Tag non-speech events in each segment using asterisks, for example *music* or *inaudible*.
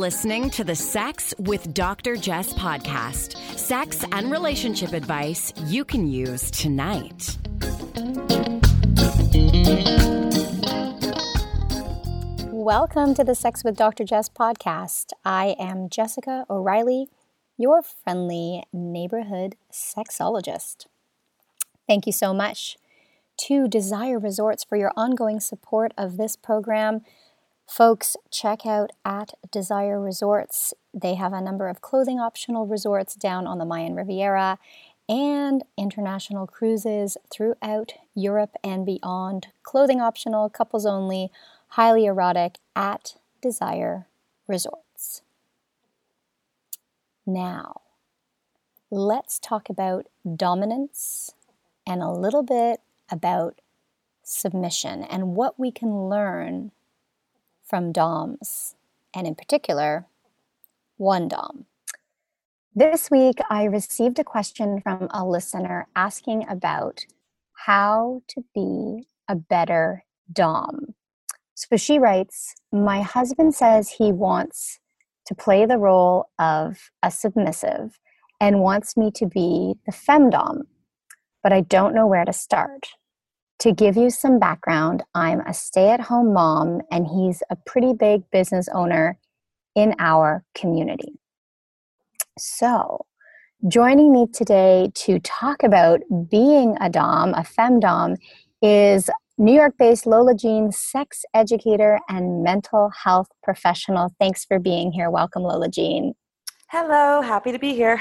listening to the Sex with Dr. Jess podcast sex and relationship advice you can use tonight. Welcome to the Sex with Dr. Jess podcast. I am Jessica O'Reilly, your friendly neighborhood sexologist. Thank you so much to Desire Resorts for your ongoing support of this program. Folks, check out at Desire Resorts. They have a number of clothing optional resorts down on the Mayan Riviera and international cruises throughout Europe and beyond. Clothing optional, couples only, highly erotic at Desire Resorts. Now, let's talk about dominance and a little bit about submission and what we can learn from DOMs, and in particular, one DOM. This week, I received a question from a listener asking about how to be a better Dom. So she writes My husband says he wants to play the role of a submissive and wants me to be the femdom, but I don't know where to start. To give you some background, I'm a stay at home mom, and he's a pretty big business owner in our community. So, joining me today to talk about being a Dom, a femdom, is New York based Lola Jean, sex educator and mental health professional. Thanks for being here. Welcome, Lola Jean. Hello, happy to be here.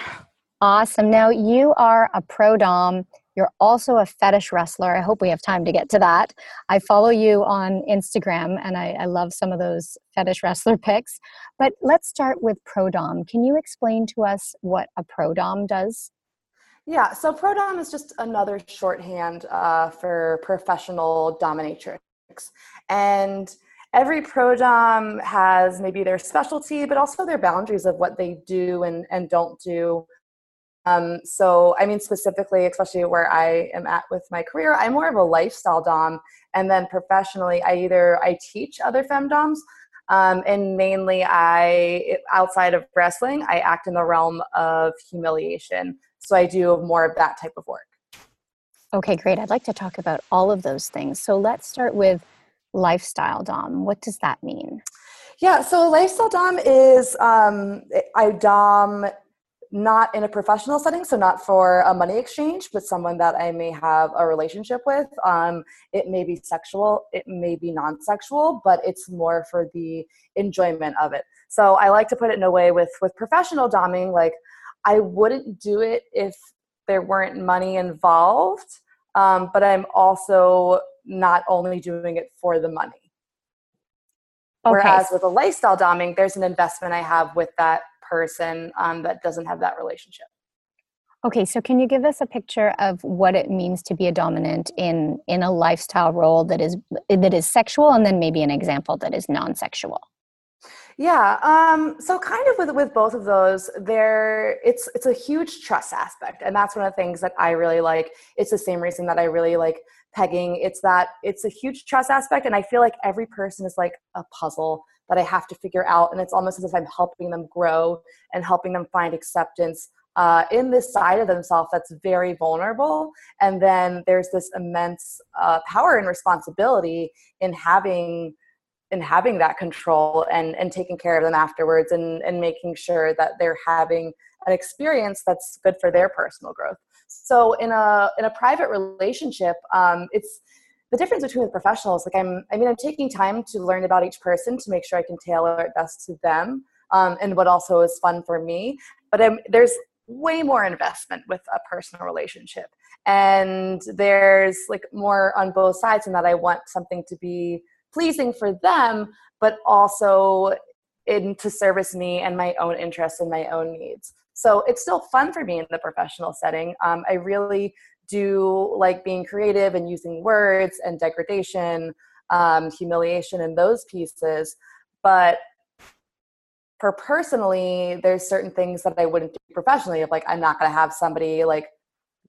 Awesome. Now, you are a pro Dom you're also a fetish wrestler. I hope we have time to get to that. I follow you on Instagram and I, I love some of those fetish wrestler *laughs* pics. But let's start with Prodom. Can you explain to us what a Prodom does? Yeah, so Prodom is just another shorthand uh, for professional dominatrix. And every prodom has maybe their specialty but also their boundaries of what they do and, and don't do um, so, I mean, specifically, especially where I am at with my career, I'm more of a lifestyle dom, and then professionally, I either I teach other femdoms, um, and mainly I outside of wrestling, I act in the realm of humiliation. So I do more of that type of work. Okay, great. I'd like to talk about all of those things. So let's start with lifestyle dom. What does that mean? Yeah, so lifestyle dom is um, I dom not in a professional setting, so not for a money exchange, but someone that I may have a relationship with. Um, it may be sexual, it may be non sexual, but it's more for the enjoyment of it. So I like to put it in a way with, with professional doming, like I wouldn't do it if there weren't money involved, um, but I'm also not only doing it for the money. Okay. Whereas with a lifestyle doming, there's an investment I have with that person um, that doesn't have that relationship. Okay, so can you give us a picture of what it means to be a dominant in in a lifestyle role that is that is sexual, and then maybe an example that is non-sexual? Yeah, um, so kind of with with both of those, there it's it's a huge trust aspect, and that's one of the things that I really like. It's the same reason that I really like pegging. It's that it's a huge trust aspect, and I feel like every person is like a puzzle that I have to figure out. And it's almost as if I'm helping them grow and helping them find acceptance uh, in this side of themselves that's very vulnerable. And then there's this immense uh, power and responsibility in having in having that control and and taking care of them afterwards and and making sure that they're having an experience that's good for their personal growth so in a in a private relationship um, it's the difference between the professionals like i'm i mean i'm taking time to learn about each person to make sure i can tailor it best to them um, and what also is fun for me. But I'm, there's way more investment with a personal relationship. And there's like more on both sides in that i want something to be pleasing for them but also in to service me and my own interests and my own needs. So it's still fun for me in the professional setting. Um, i really do like being creative and using words and degradation, um, humiliation, and those pieces. But for personally, there's certain things that I wouldn't do professionally. Of like, I'm not to have somebody like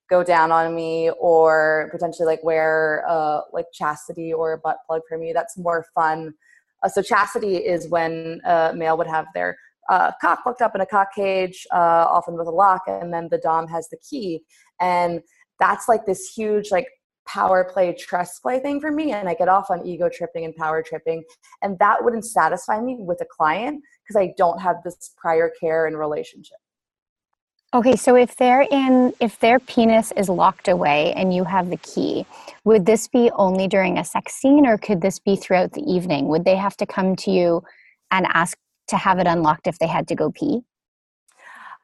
go down on me or potentially like wear uh, like chastity or a butt plug for me. That's more fun uh, so chastity is when a male would have their uh, cock locked up in a cock cage, uh, often with a lock, and then the dom has the key, and that's like this huge like power play trust play thing for me and i get off on ego tripping and power tripping and that wouldn't satisfy me with a client because i don't have this prior care and relationship Okay, so if they're in, if their penis is locked away and you have the key, would this be only during a sex scene or could this be throughout the evening? Would they have to come to you and ask to have it unlocked if they had to go pee?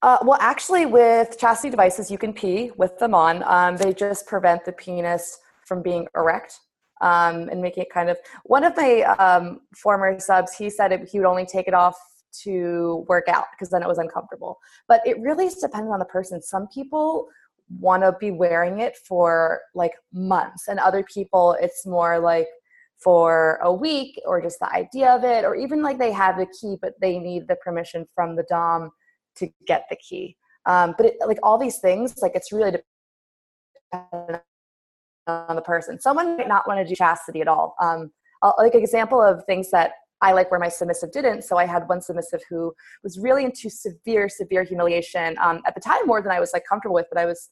Uh, well, actually, with chastity devices, you can pee with them on. Um, they just prevent the penis from being erect um, and making it kind of. One of my um, former subs, he said it, he would only take it off to work out because then it was uncomfortable. But it really depends on the person. Some people want to be wearing it for like months, and other people, it's more like for a week or just the idea of it, or even like they have the key, but they need the permission from the Dom to get the key. Um, but it, like all these things, like it's really dependent on the person. Someone might not want to do chastity at all. Um, like an example of things that I like where my submissive didn't. So I had one submissive who was really into severe, severe humiliation um, at the time more than I was like comfortable with, but I was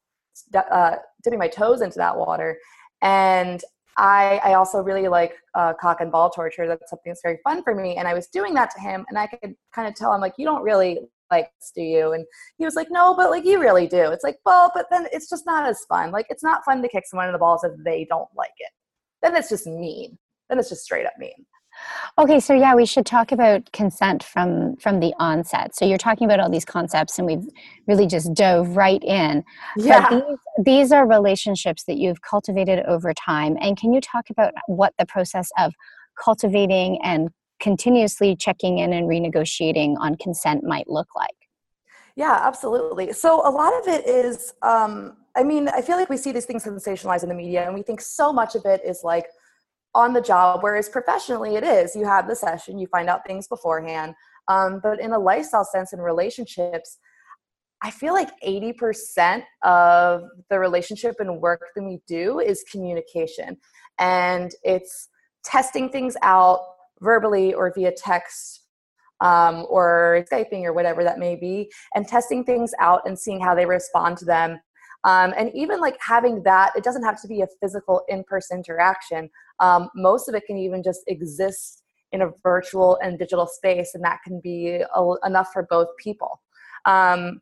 uh, dipping my toes into that water. And I, I also really like uh, cock and ball torture. That's something that's very fun for me. And I was doing that to him, and I could kind of tell him like, you don't really like this, do you? And he was like, no, but like you really do. It's like, well, but then it's just not as fun. Like it's not fun to kick someone in the balls if they don't like it. Then it's just mean. Then it's just straight up mean. Okay, so yeah, we should talk about consent from from the onset. So you're talking about all these concepts, and we've really just dove right in. Yeah. These, these are relationships that you've cultivated over time. And can you talk about what the process of cultivating and continuously checking in and renegotiating on consent might look like? Yeah, absolutely. So a lot of it is, um, I mean, I feel like we see these things sensationalized in the media, and we think so much of it is like on the job, whereas professionally it is. You have the session, you find out things beforehand. Um, but in a lifestyle sense in relationships, I feel like 80% of the relationship and work that we do is communication. And it's testing things out verbally or via text um, or Skyping or whatever that may be, and testing things out and seeing how they respond to them. Um, and even like having that, it doesn't have to be a physical in person interaction. Um, most of it can even just exist in a virtual and digital space, and that can be a, enough for both people. Um,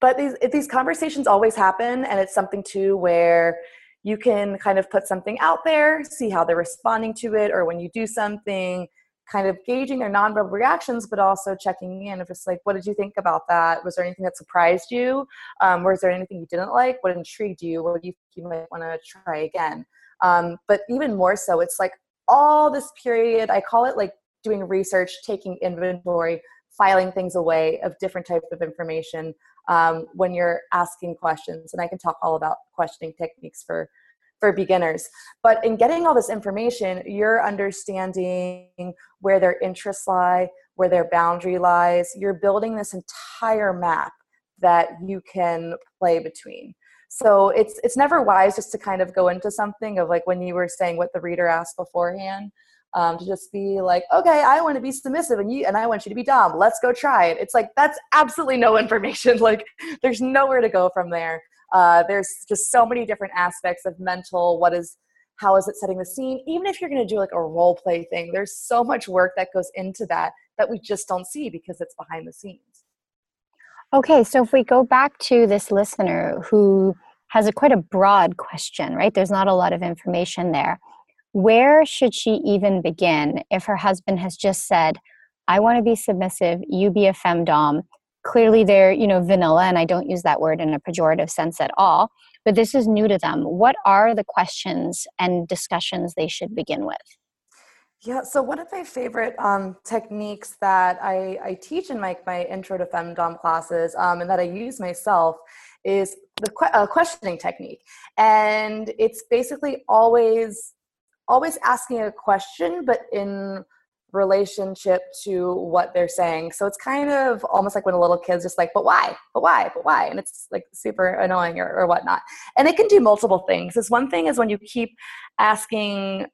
but these these conversations always happen, and it's something too where you can kind of put something out there, see how they're responding to it, or when you do something, kind of gauging their nonverbal reactions, but also checking in of just like, what did you think about that? Was there anything that surprised you? Um, was there anything you didn't like? What intrigued you? What do you think you might want to try again? Um, but even more so, it's like all this period, I call it like doing research, taking inventory, filing things away of different types of information um, when you're asking questions. And I can talk all about questioning techniques for for beginners. But in getting all this information, you're understanding where their interests lie, where their boundary lies. You're building this entire map that you can play between. So it's it's never wise just to kind of go into something of like when you were saying what the reader asked beforehand. Um, to just be like, okay, I want to be submissive and you and I want you to be dom. Let's go try it. It's like that's absolutely no *laughs* information. Like there's nowhere to go from there. Uh, there's just so many different aspects of mental. What is how is it setting the scene? Even if you're going to do like a role play thing, there's so much work that goes into that that we just don't see because it's behind the scenes. Okay, so if we go back to this listener who has a quite a broad question, right? There's not a lot of information there. Where should she even begin if her husband has just said, I want to be submissive, you be a femdom. Clearly they're, you know, vanilla, and I don't use that word in a pejorative sense at all, but this is new to them. What are the questions and discussions they should begin with? Yeah, so one of my favorite um, techniques that I, I, teach in my, my intro to femdom classes um, and that I use myself is the que- uh, questioning technique. And it's basically always always asking a question, but in relationship to what they're saying. So it's kind of almost like when a little kid's just like, but why? But why? But why? And it's like super annoying or, or whatnot. And it can do multiple things. This one thing is when you keep asking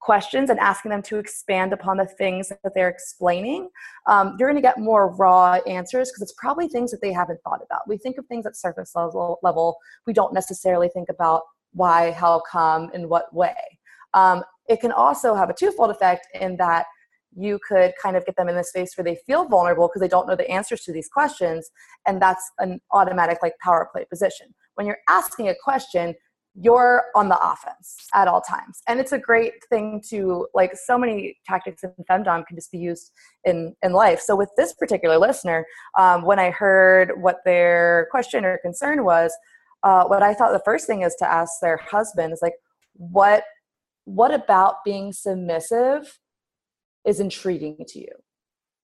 questions and asking them to expand upon the things that they're explaining, um, you're going to get more raw answers because it's probably things that they haven't thought about. We think of things at surface level, level. We don't necessarily think about why, how come, in what way. Um, it can also have a twofold effect in that you could kind of get them in the space where they feel vulnerable because they don't know the answers to these questions and that's an automatic like power play position. When you're asking a question you're on the offense at all times. And it's a great thing to like so many tactics in femdom can just be used in in life. So with this particular listener um, when i heard what their question or concern was uh, what i thought the first thing is to ask their husband is like what what about being submissive is intriguing to you?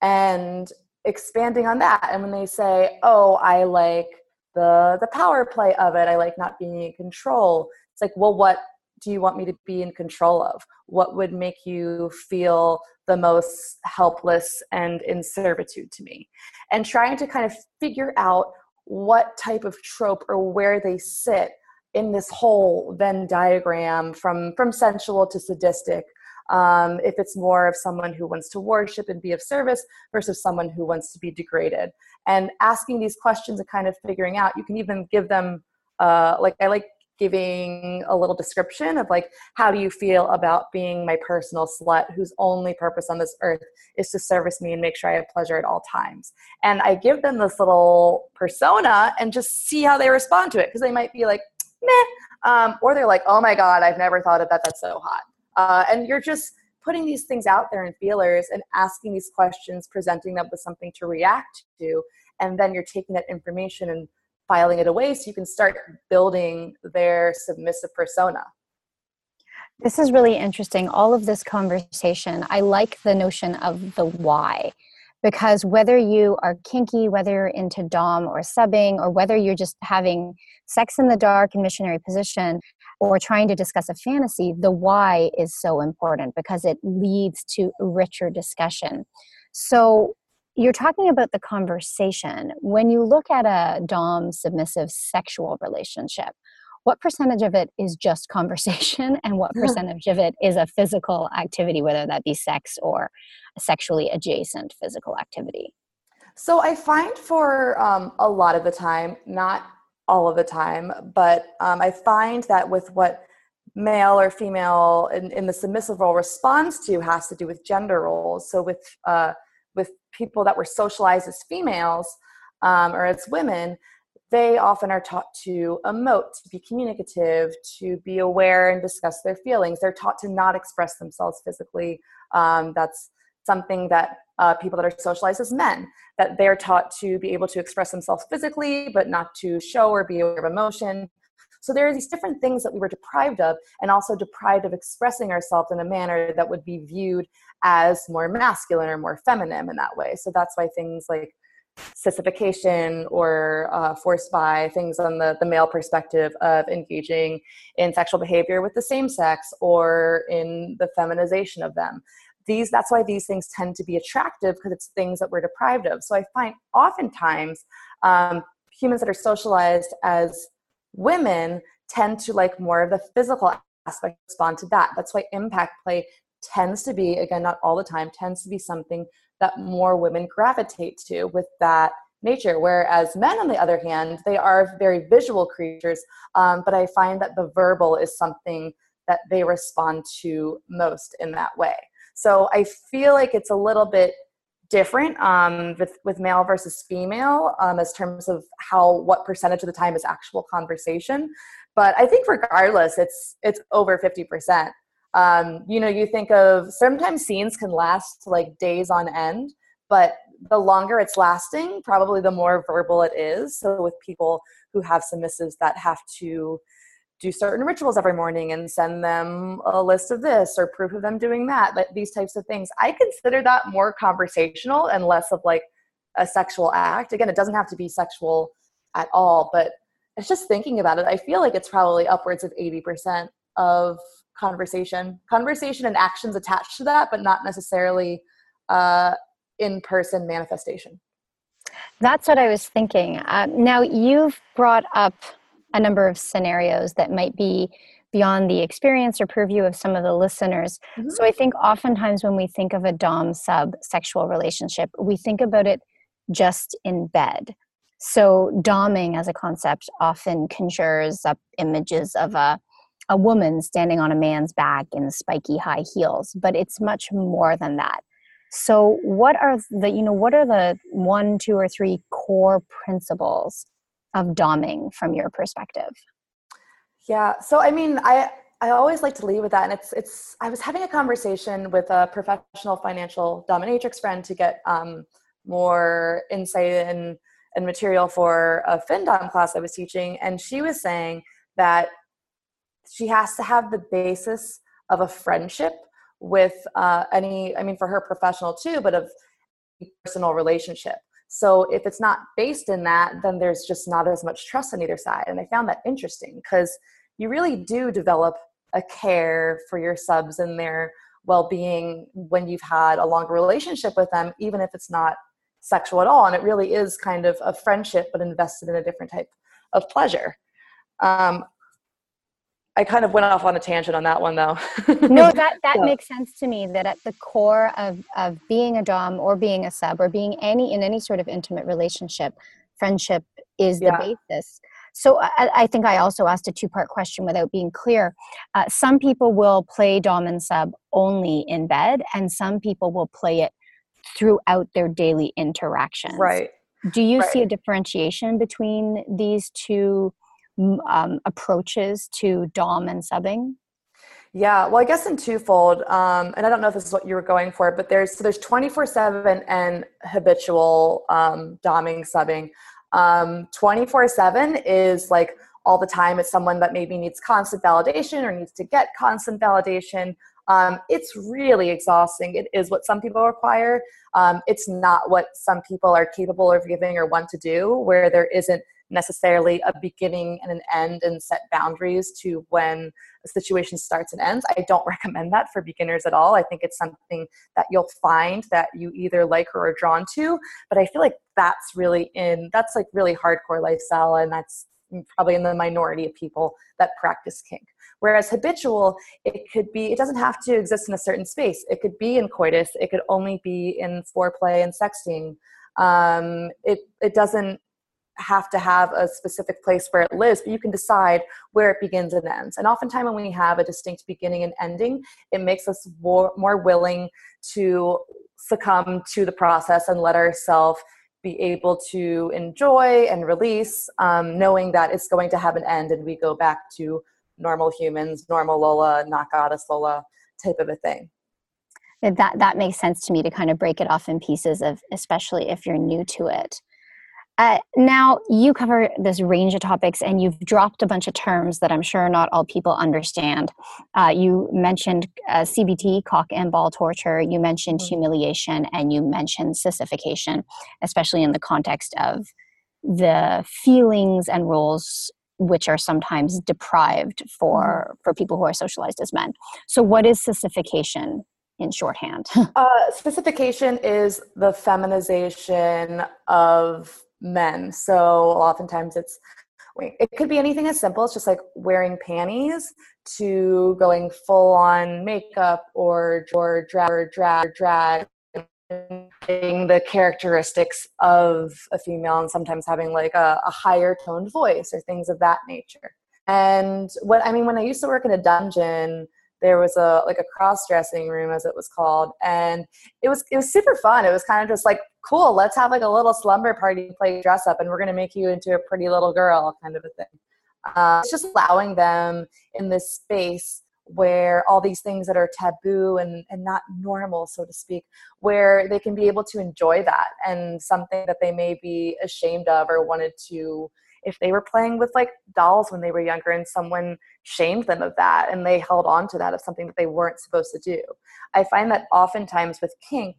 And expanding on that and when they say oh i like the the power play of it i like not being in control it's like well what do you want me to be in control of? What would make you feel the most helpless and in servitude to me? And trying to kind of figure out what type of trope or where they sit in this whole venn diagram from from sensual to sadistic. Um, if it's more of someone who wants to worship and be of service versus someone who wants to be degraded. And asking these questions and kind of figuring out you can even give them uh, like i like giving a little description of like how do you feel about being my personal slut whose only purpose on this earth is to service me and make sure i have pleasure at all times? And i give them this little persona and just see how they respond to it because they might be like meh um, or they're like oh my god i've never thought of that that's so hot uh, and you're just putting these things out there in feelers and asking these questions, presenting them with something to react to, and then you're taking that information and filing it away so you can start building their submissive persona. This is really interesting. All of this conversation, I like the notion of the why because whether you are kinky, whether you're into Dom or subbing, or whether you're just having sex in the dark in missionary position, or trying to discuss a fantasy, the why is so important because it leads to richer discussion. So you're talking about the conversation. When you look at a Dom submissive sexual relationship, what percentage of it is just conversation and what percentage of it is a physical activity, whether that be sex or sexually adjacent physical activity? So I find for um, a lot of the time, not all of the time, but um, I find that with what male or female in, in, the submissive role responds to has to do with gender roles. So with uh, with people that were socialized as females um, or as women, they often are taught to emote, to be communicative, to be aware and discuss their feelings. They're taught to not express themselves physically. Um, that's something that uh, people that are socialized as men, that they're taught to be able to express themselves physically, but not to show or be aware of emotion. So there are these different things that we were deprived of, and also deprived of expressing ourselves in a manner that would be viewed as more masculine or more feminine in that way. So that's why things like sissification or uh, forced bi things on the, the male perspective of engaging in sexual behavior with the same sex or in the feminization of them. These that's why these things tend to be attractive because it's things that we're deprived of. So i find oftentimes um, humans that are socialized as women tend to like more of the physical aspect respond to that. That's why impact play tends to be again not all the time tends to be something that more women gravitate to with that nature. Whereas men on the other hand they are very visual creatures um, but i find that the verbal is something that they respond to most in that way. So i feel like it's a little bit different um, with, with male versus female um, as terms of how what percentage of the time is actual conversation. But i think regardless it's it's over 50% um, you know you think of sometimes scenes can last like days on end but the longer it's lasting probably the more verbal it is. So with people who have submissives that have to do certain rituals every morning and send them a list of this or proof of them doing that like these types of things i consider that more conversational and less of like a sexual act. Again it doesn't have to be sexual at all but it's just thinking about it i feel like it's probably upwards of 80% of conversation conversation and actions attached to that but not necessarily uh, in-person manifestation that's what i was thinking uh, now you've brought up a number of scenarios that might be beyond the experience or purview of some of the listeners. Mm-hmm. So I think oftentimes when we think of a dom sub sexual relationship, we think about it just in bed. So doming as a concept often conjures up images of a a woman standing on a man's back in spiky high heels, but it's much more than that. So what are the you know what are the one, two or three core principles of doming from your perspective? Yeah. So I mean, I I always like to lead with that, and it's it's. I was having a conversation with a professional financial dominatrix friend to get um, more insight and and material for a FinDom class I was teaching, and she was saying that she has to have the basis of a friendship with uh, any. I mean, for her professional too, but of personal relationship. So if it's not based in that, then there's just not as much trust on either side. And I found that interesting because you really do develop a care for your subs and their well-being when you've had a longer relationship with them, even if it's not sexual at all. And it really is kind of a friendship, but invested in a different type of pleasure. Um, I kind of went off on a tangent on that one though. *laughs* no, that, that so. makes sense to me that at the core of, of being a Dom or being a sub or being any in any sort of intimate relationship, friendship is the yeah. basis. So I, I, think I also asked a two part question without being clear. Uh, some people will play Dom and sub only in bed, and some people will play it throughout their daily interactions. Right. Do you right. see a differentiation between these two um, approaches to dom and subbing? Yeah, well, I guess in twofold, um, and I don't know if this is what you were going for, but there's so there's 24 seven and habitual um, doming subbing. Um, 24 seven is like all the time. It's someone that maybe needs constant validation or needs to get constant validation. Um, it's really exhausting. It is what some people require. Um, it's not what some people are capable of giving or want to do, where there isn't necessarily a beginning and an end and set boundaries to when a situation starts and ends. I don't *laughs* recommend that for beginners at all. I think it's something that you'll find that you either like or are drawn to, but I feel like that's really in that's like really hardcore lifestyle and that's probably in the minority of people that practice kink. Whereas habitual, it could be, it doesn't have to exist in a certain space. It could be in coitus, it could only be in foreplay and sexting. Um, it, it doesn't have to have a specific place where it lives, but you can decide where it begins and ends. And oftentimes, when we have a distinct beginning and ending, it makes us more, more willing to succumb to the process and let ourselves be able to enjoy and release, um, knowing that it's going to have an end and we go back to normal humans, normal Lola, not goddess Lola type of a thing. That that makes sense to me to kind of break it off in pieces of, especially if you're new to it. Uh, now, you cover this range of topics and you've dropped a bunch of terms that I'm sure not all people understand. Uh, you mentioned uh, CBT, cock and ball torture, you mentioned mm-hmm. humiliation, and you mentioned sissification, especially in the context of the feelings and roles which are sometimes deprived for, mm-hmm. for people who are socialized as men. So, what is sissification? in shorthand? *laughs* uh, sissification is the feminization of men. So oftentimes it's it could be anything as simple as just like wearing panties to going full on makeup or or drag or drag drag the characteristics of a female and sometimes having like a, a higher toned voice or things of that nature. And what I mean when I used to work in a dungeon, there was a like a cross dressing room as it was called and it was it was super fun. It was kind of just like cool let's have like a little slumber party play dress up and we're going to make you into a pretty little girl kind of a thing. Uh, it's just allowing them in this space where all these things that are taboo and, and not normal so to speak where they can be able to enjoy that and something that they may be ashamed of or wanted to if they were playing with like dolls when they were younger and someone shamed them of that and they held on to that as something that they weren't supposed to do. I find that oftentimes with kink,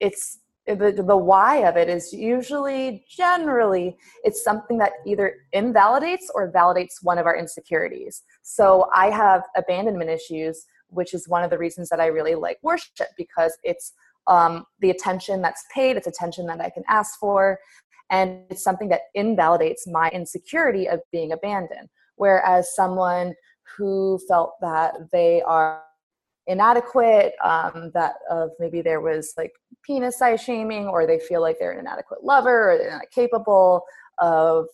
it's the, the why of it is usually generally it's something that either invalidates or validates one of our insecurities so i have abandonment issues which is one of the reasons that i really like worship because it's um, the attention that's paid it's attention that i can ask for and it's something that invalidates my insecurity of being abandoned. Whereas someone who felt that they are inadequate um, that of maybe there was like penis size shaming or they feel like they're an inadequate lover or they're not capable of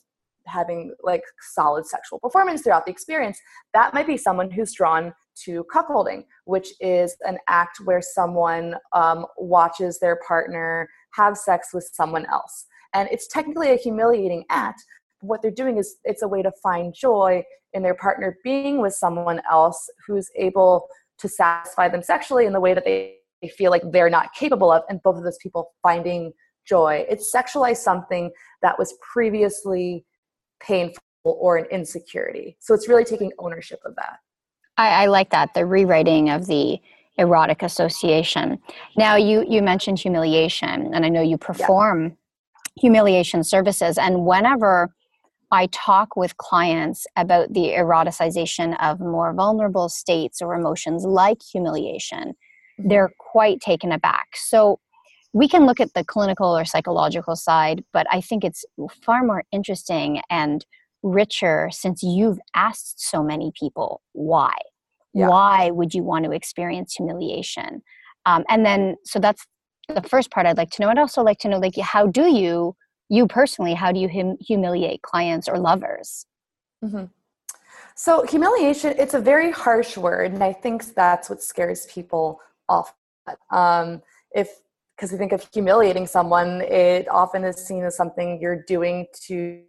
having like solid sexual performance throughout the experience that might be someone who's drawn to cuckolding which is an act where someone um, watches their partner have sex with someone else and it's technically a humiliating act what they're doing is it's a way to find joy in their partner being with someone else who's able to satisfy them sexually in the way that they feel like they're not capable of and both of those people finding joy. It's sexualized something that was previously painful or an insecurity. So it's really taking ownership of that. I, I like that the rewriting of the erotic association. Now you you mentioned humiliation and i know you perform yeah. Humiliation services and whenever I talk with clients about the eroticization of more vulnerable states or emotions like humiliation, mm-hmm. they're quite taken aback. So we can look at the clinical or psychological side, but I think it's far more interesting and richer since you've asked so many people why. Yeah. Why would you want to experience humiliation? Um, and then, so that's the first part I'd like to know. I'd also like to know, like, how do you you personally, how do you hum- humiliate clients or lovers? Mm-hmm. So, humiliation, it's a very harsh word, and I think that's what scares people off. Um, if because we think of humiliating someone, it often is seen as something you're doing to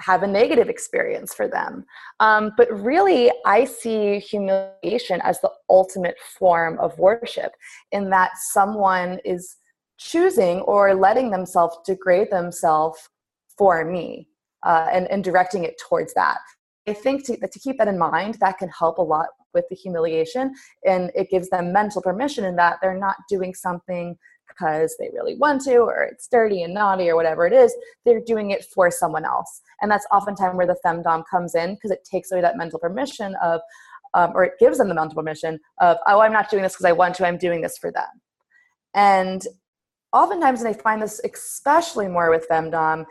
have a negative experience for them. Um, but really, I see humiliation as the ultimate form of worship, in that someone is choosing or letting themselves degrade themselves for me uh, and, and directing it towards that. I think to, to keep that in mind, that can help a lot with the humiliation and it gives them mental permission in that they're not doing something because they really want to or it's dirty and naughty or whatever it is they're doing it for someone else. And that's oftentimes where the femdom comes in because it takes away that mental permission of um, or it gives them the mental permission of oh i'm not doing this because i want to i'm doing this for them. And oftentimes, and I find this especially more with femdom,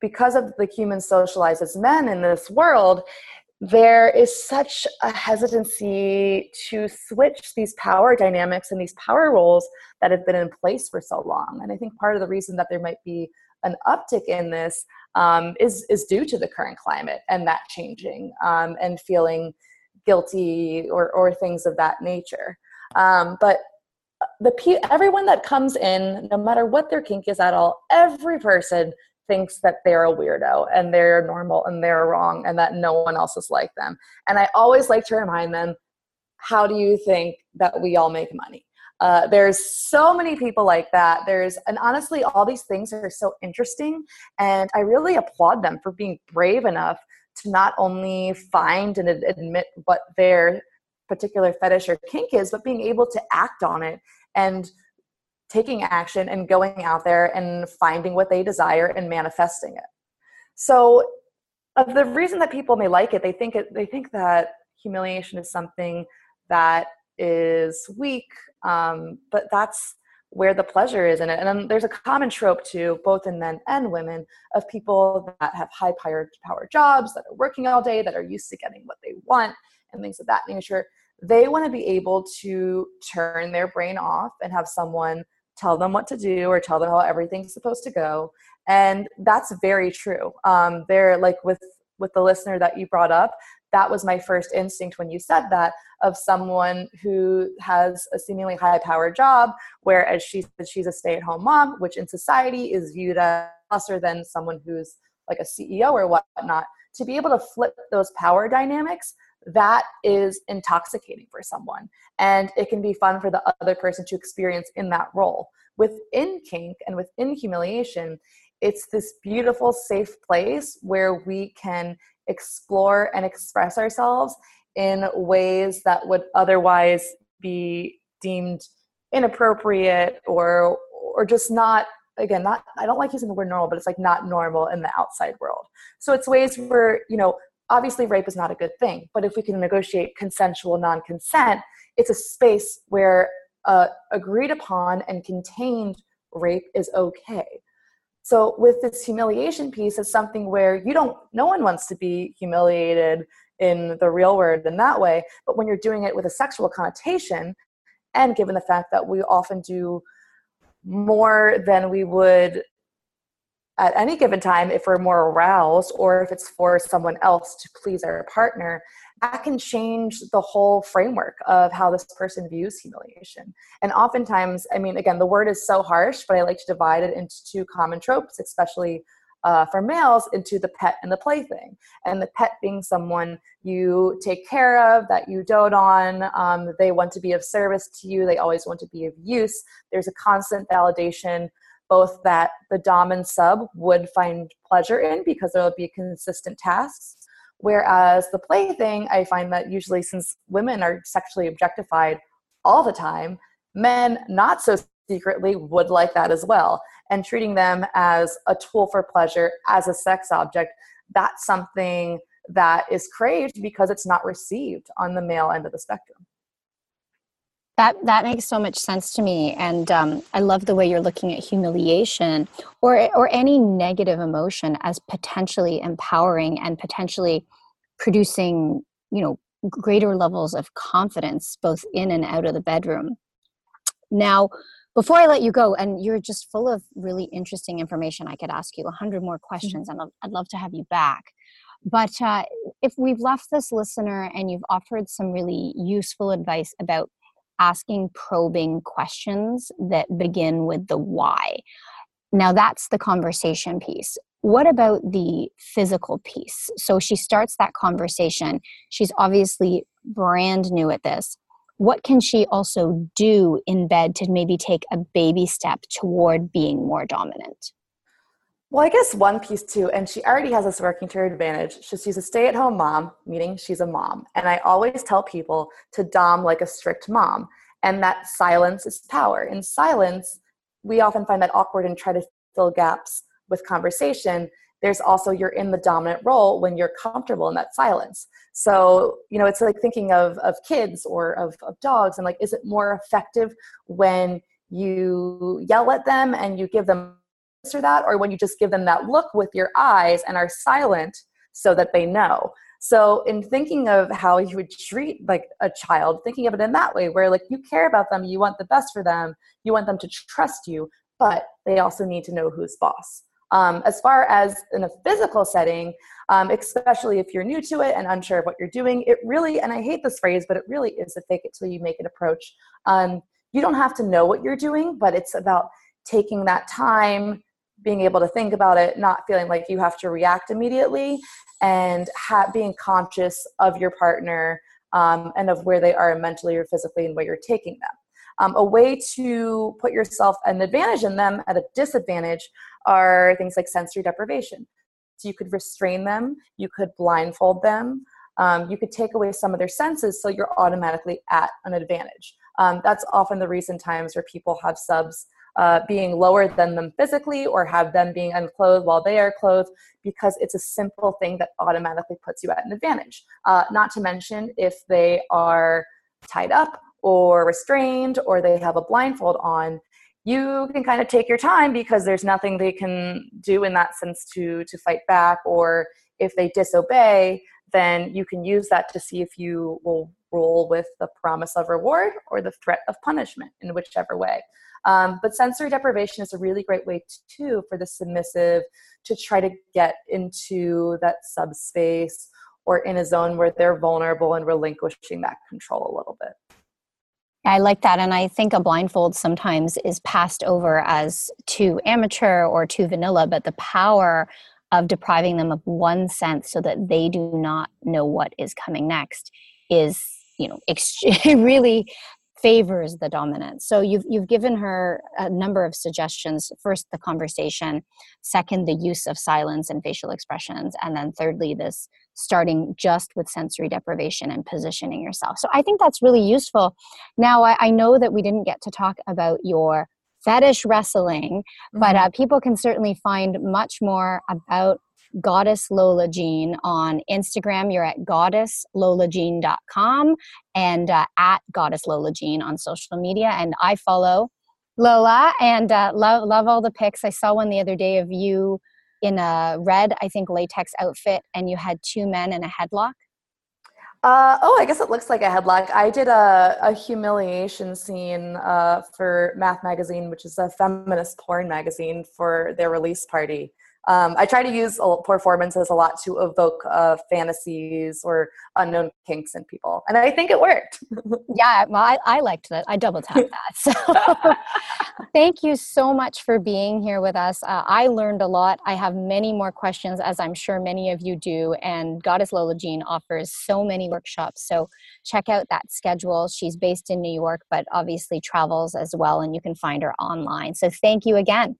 because of the human socialized as men in this world, there is such a hesitancy to switch these power dynamics and these power roles that have been in place for so long. And I think part of the reason that there might be an uptick in this um, is is due to the current climate and that changing um, and feeling guilty or or things of that nature. Um, but the everyone that comes in, no matter what their kink is at all, every person thinks that they're a weirdo and they're normal and they're wrong and that no one else is like them. And I always like to remind them, how do you think that we all make money? Uh, there's so many people like that. There's, and honestly, all these things are so interesting. And I really applaud them for being brave enough to not only find and admit what their particular fetish or kink is, but being able to act on it and taking action and going out there and finding what they desire and manifesting it. So, of the reason that people may like it, they think it, they think that humiliation is something that is weak, um, but that's where the pleasure is in it. And then there's a common trope too, both in men and women, of people that have high power power jobs, that are working all day, that are used to getting what they want, and things of that nature they want to be able to turn their brain off and have someone tell them what to do or tell them how everything's supposed to go. And that's very true. Um, they're like with with the listener that you brought up that was my first instinct when you said that of someone who has a seemingly high power job whereas she said she's a stay-at-home mom which in society is viewed as lesser than someone who's like a ceo or whatnot. To be able to flip those power dynamics that is intoxicating for someone. And it can be fun for the other person to experience in that role. Within kink and within humiliation, it's this beautiful, safe place where we can explore and express ourselves in ways that would otherwise be deemed inappropriate or or just not again not i don't like using the word normal but it's like not normal in the outside world so it's ways where you know obviously rape is not a good thing but if we can negotiate consensual non-consent it's a space where uh, agreed upon and contained rape is okay So with this humiliation piece, it's something where you don't, no one wants to be humiliated in the real world in that way. But when you're doing it with a sexual connotation, and given the fact that we often do more than we would at any given time if we're more aroused or if it's for someone else to please our partner that can change the whole framework of how this person views humiliation. And oftentimes i mean again the word is so harsh but i like to divide it into two common tropes especially uh, for males into the pet and the plaything. And the pet being someone you take care of that you dote on um, they want to be of service to you they always want to be of use. There's a constant validation both that the dom and sub would find pleasure in because there will be consistent tasks. Whereas the plaything i find that usually since women are sexually objectified all the time men not so secretly would like that as well. And treating them as a tool for pleasure as a sex object that's something that is craved because it's not received on the male end of the spectrum that that makes so much sense to me, and um, I love the way you're looking at humiliation or or any negative emotion as potentially empowering and potentially producing, you know, greater levels of confidence both in and out of the bedroom. Now, before I let you go, and you're just full of really interesting information, I could ask you a hundred more questions, mm-hmm. and I'd love to have you back. But uh, if we've left this listener and you've offered some really useful advice about asking probing questions that begin with the why. Now, that's the conversation piece. What about the physical piece? So she starts that conversation. She's obviously brand new at this. What can she also do in bed to maybe take a baby step toward being more dominant? Well, I guess one piece too, and she already has this working to her advantage. She's a stay at home mom, meaning she's a mom. And I always tell people to dom like a strict mom, and that silence is power. In silence, we often find that awkward and try to fill gaps with conversation. There's also you're in the dominant role when you're comfortable in that silence. So, you know, it's like thinking of, of kids or of, of dogs and like, is it more effective when you yell at them and you give them or that or when you just give them that look with your eyes and are silent so that they know. So in thinking of how you would treat like a child thinking of it in that way where like you care about them you want the best for them you want them to trust you but they also need to know who's boss. Um, as far as in a physical setting um, especially if you're new to it and unsure of what you're doing it really and i hate this phrase but it really is a fake it till you make it approach. Um, you don't have to know what you're doing but it's about taking that time being able to think about it, not feeling like you have to react immediately, and ha- being conscious of your partner um, and of where they are mentally or physically and where you're taking them. Um, a way to put yourself an advantage in them at a disadvantage are things like sensory deprivation. So you could restrain them, you could blindfold them, um, you could take away some of their senses so you're automatically at an advantage. Um, that's often the recent times where people have subs uh, being lower than them physically or have them being unclothed while they are clothed because it's a simple thing that automatically puts you at an advantage. Uh, not to mention if they are tied up or restrained or they have a blindfold on you can kind of take your time because there's nothing they can do in that sense to to fight back or if they disobey then you can use that to see if you will roll with the promise of reward or the threat of punishment in whichever way um, but sensory deprivation is a really great way too for the submissive to try to get into that subspace or in a zone where they're vulnerable and relinquishing that control a little bit. I like that. And I think a blindfold sometimes is passed over as too amateur or too vanilla, but the power of depriving them of one sense so that they do not know what is coming next is you know *laughs* really favors the dominant. So you've you've given her a number of suggestions. First, the conversation. Second, the use of silence and facial expressions, and then thirdly, this starting just with sensory deprivation and positioning yourself. So I think that's really useful. Now I, I know that we didn't get to talk about your fetish wrestling, mm-hmm. but uh, people can certainly find much more about Goddess Lola Jean on Instagram. You're at goddesslolajean.com and uh, at Goddess Lola Jean on social media. And I follow Lola, and uh, love love all the pics. I saw one the other day of you in a red, I think, latex outfit, and you had two men in a headlock. Uh, oh, I guess it looks like a headlock. I did a, a humiliation scene uh, for Math Magazine, which is a feminist porn magazine, for their release party um, I try to use performances a lot to evoke uh, fantasies or unknown kinks in people, and I think it worked. *laughs* yeah, well, I, I liked that. I double tapped that. So, *laughs* thank you so much for being here with us. Uh, I learned a lot. I have many more questions, as I'm sure many of you do. And Goddess Lola Jean offers so many workshops. So check out that schedule. She's based in New York, but obviously travels as well, and you can find her online. So thank you again.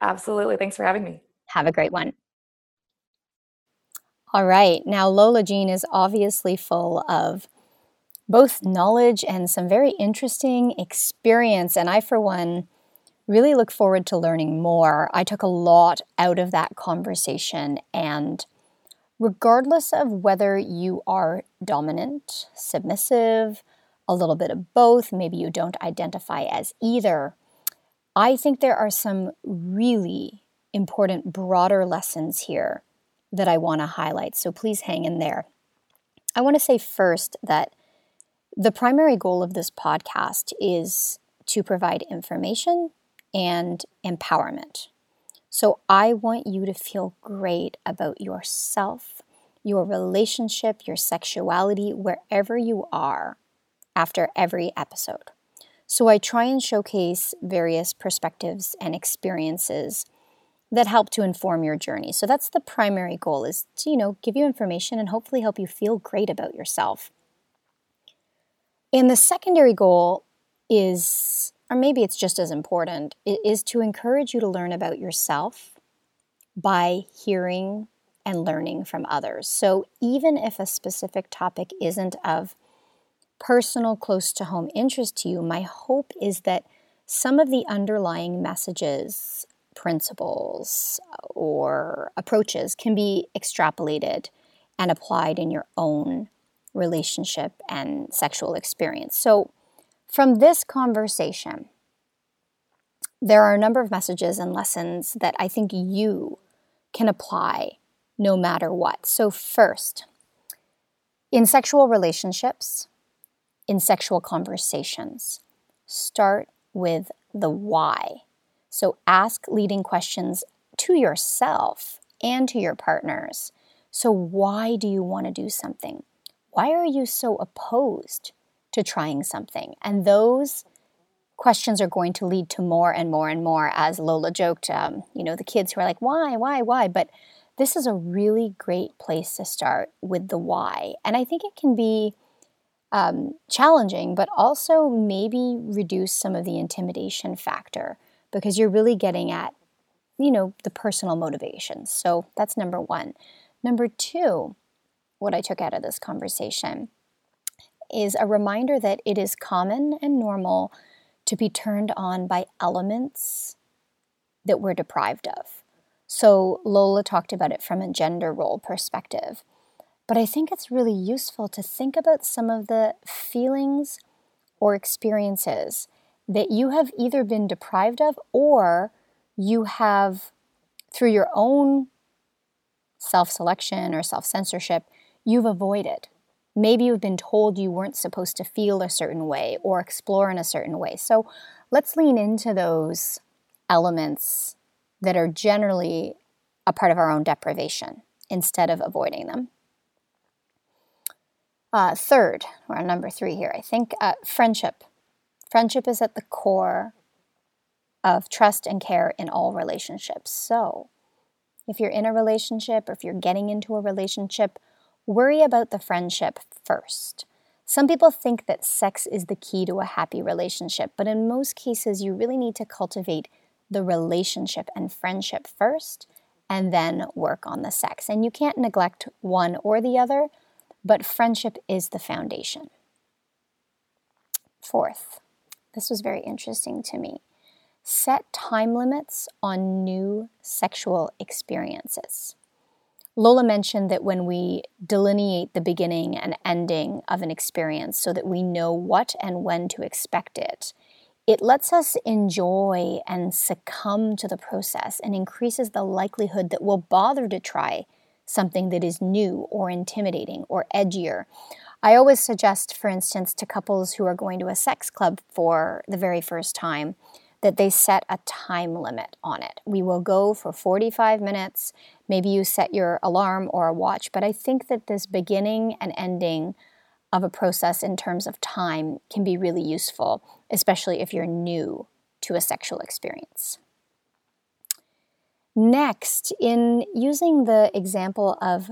Absolutely. Thanks for having me. Have a great one. All right, now Lola Jean is obviously full of both knowledge and some very interesting experience. And I, for one, really look forward to learning more. I took a lot out of that conversation. And regardless of whether you are dominant, submissive, a little bit of both, maybe you don't identify as either, I think there are some really important, broader lessons here that I want to highlight. So please hang in there. I want to say first that the primary goal of this podcast is to provide information and empowerment. So I want you to feel great about yourself, your relationship, your sexuality, wherever you are after every episode. So I try and showcase various perspectives and experiences that help to inform your journey. So that's the primary goal is to, you know, give you information and hopefully help you feel great about yourself. And the secondary goal is or maybe it's just as important, is to encourage you to learn about yourself by hearing and learning from others. So even if a specific topic isn't of personal, close to home interest to you, my hope is that some of the underlying messages principles or approaches can be extrapolated and applied in your own relationship and sexual experience. So, from this conversation, there are a number of messages and lessons that I think you can apply no matter what. So, first, in sexual relationships, in sexual conversations, start with the why. So ask leading questions to yourself and to your partners. So, why do you want to do something? Why are you so opposed to trying something? And those questions are going to lead to more and more and more, as Lola joked, um, you know, the kids who are like, why, why, why? But this is a really great place to start with the why. And I think it can be um, challenging, but also maybe reduce some of the intimidation factor because you're really getting at, you know, the personal motivations. So that's number one. Number two, what I took out of this conversation is a reminder that it is common and normal to be turned on by elements that we're deprived of. So Lola talked about it from a gender role perspective. But I think it's really useful to think about some of the feelings or experiences that you have either been deprived of or you have, through your own self selection or self censorship, you've avoided. Maybe you've been told you weren't supposed to feel a certain way or explore in a certain way. So let's lean into those elements that are generally a part of our own deprivation instead of avoiding them. Uh, third, we're number three here, I think, uh, friendship. Friendship is at the core of trust and care in all relationships. So, if you're in a relationship or if you're getting into a relationship, worry about the friendship first. Some people think that sex is the key to a happy relationship, but in most cases, you really need to cultivate the relationship and friendship first and then work on the sex. And you can't neglect one or the other, but friendship is the foundation. Fourth, this was very interesting to me. Set time limits on new sexual experiences. Lola mentioned that when we delineate the beginning and ending of an experience so that we know what and when to expect it, it lets us enjoy and succumb to the process and increases the likelihood that we'll bother to try something that is new or intimidating or edgier. I always suggest, for instance, to couples who are going to a sex club for the very first time that they set a time limit on it. We will go for 45 minutes. Maybe you set your alarm or a watch, but I think that this beginning and ending of a process in terms of time can be really useful, especially if you're new to a sexual experience. Next, in using the example of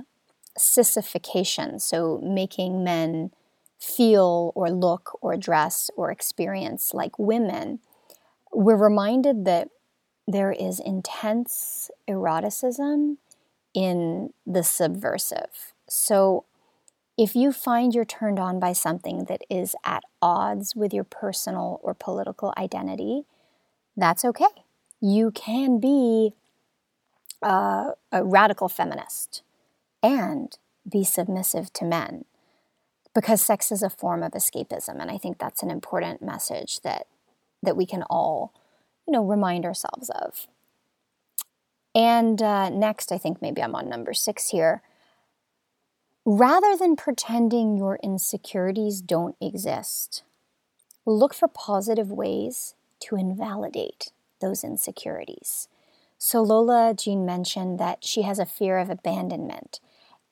sissification, so making men feel or look or dress or experience like women, we're reminded that there is intense eroticism in the subversive. So, if you find you're turned on by something that is at odds with your personal or political identity, that's okay. You can be uh, a radical feminist and be submissive to men. Because sex is a form of escapism and i think that's an important message that that we can all you know remind ourselves of. And uh, next i think maybe i'm on number six here. Rather than pretending your insecurities don't exist look for positive ways to invalidate those insecurities. So lola jean mentioned that she has a fear of abandonment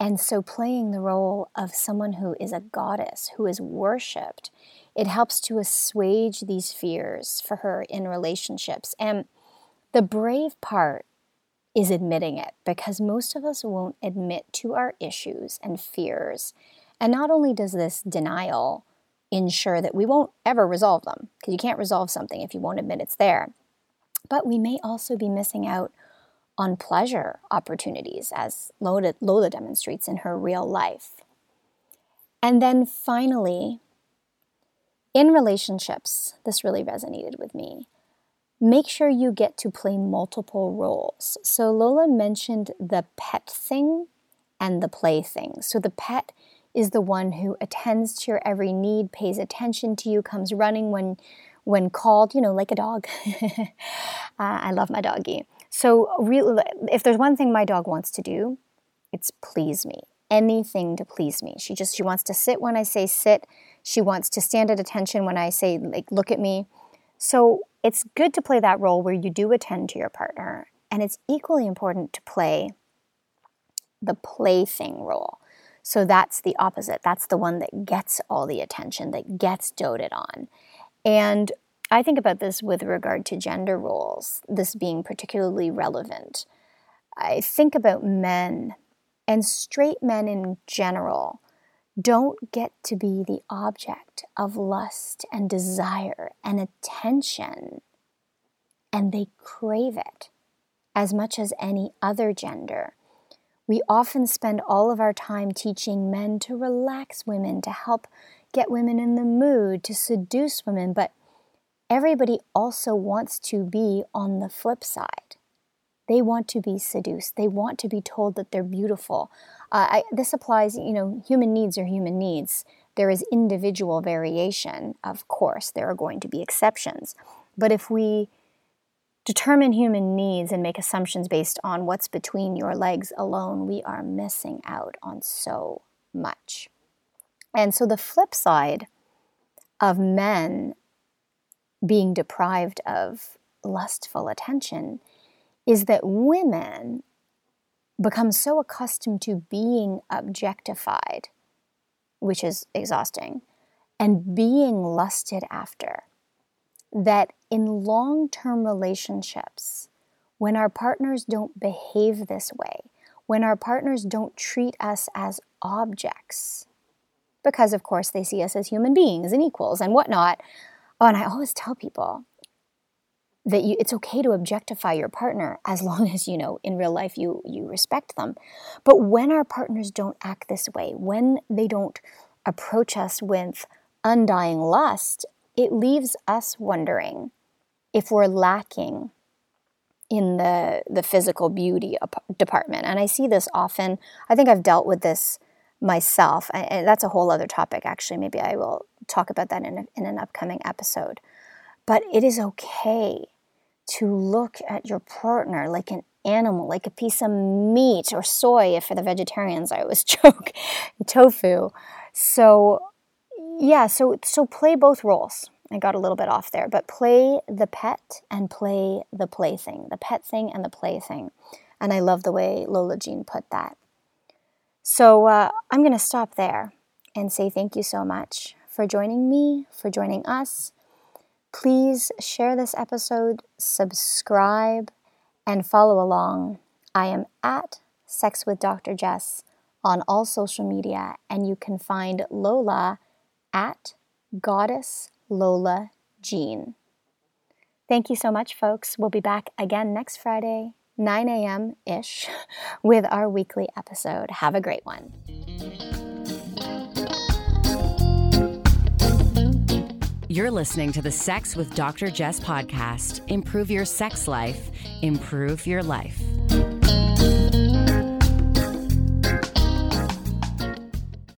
and so, playing the role of someone who is a goddess, who is worshiped, it helps to assuage these fears for her in relationships. And the brave part is admitting it because most of us won't admit to our issues and fears. And not only does this denial ensure that we won't ever resolve them, because you can't resolve something if you won't admit it's there, but we may also be missing out on pleasure opportunities, as Lola, Lola demonstrates in her real life. And then finally, in relationships, this really resonated with me. Make sure you get to play multiple roles. So, Lola mentioned the pet thing and the play thing. So, the pet is the one who attends to your every need, pays attention to you, comes running when when called, you know, like a dog. *laughs* uh, I love my doggy. So, if there's one thing my dog wants to do, it's please me. Anything to please me. She just she wants to sit when I say sit. She wants to stand at attention when I say like look at me. So, it's good to play that role where you do attend to your partner, and it's equally important to play the plaything role. So that's the opposite. That's the one that gets all the attention, that gets doted on. And I think about this with regard to gender roles, this being particularly relevant. I think about men and straight men in general don't get to be the object of lust and desire and attention, and they crave it as much as any other gender. We often spend all of our time teaching men to relax women, to help get women in the mood, to seduce women, but everybody also wants to be on the flip side. They want to be seduced. They want to be told that they're beautiful. Uh, I, this applies, you know, human needs are human needs. There is individual variation, of course, there are going to be exceptions. But if we determine human needs and make assumptions based on what's between your legs alone, we are missing out on so much. And so the flip side of men being deprived of lustful attention is that women become so accustomed to being objectified, which is exhausting, and being lusted after, that in long term relationships, when our partners don't behave this way, when our partners don't treat us as objects, because of course they see us as human beings and equals and whatnot, Oh, and I always tell people that you, it's okay to objectify your partner *laughs* as long as you know in real life you you respect them. But when our partners don't act this way, when they don't approach us with undying lust, it leaves us wondering if we're lacking in the the physical beauty department. And I see this often. I think I've dealt with this myself. And that's a whole other topic, actually. Maybe I will talk about that in, a, in an upcoming episode. But it is okay to look at your partner like an animal, like a piece of meat or soy, if for the vegetarians, I always *laughs* joke, tofu. So, yeah, so, so play both roles. I got a little bit off there, but play the pet and play the plaything, the pet thing and the plaything. And I love the way Lola Jean put that. So uh, I'm going to stop there and say thank you so much for joining me, for joining us. Please share this episode, subscribe, and follow along. I am at Sex with Dr. Jess on all social media, and you can find Lola at Goddess Lola Jean. Thank you so much, folks. We'll be back again next Friday, 9 a.m. ish, with our weekly episode. Have a great one. You're listening to the Sex with Dr. Jess podcast. Improve your sex life, improve your life.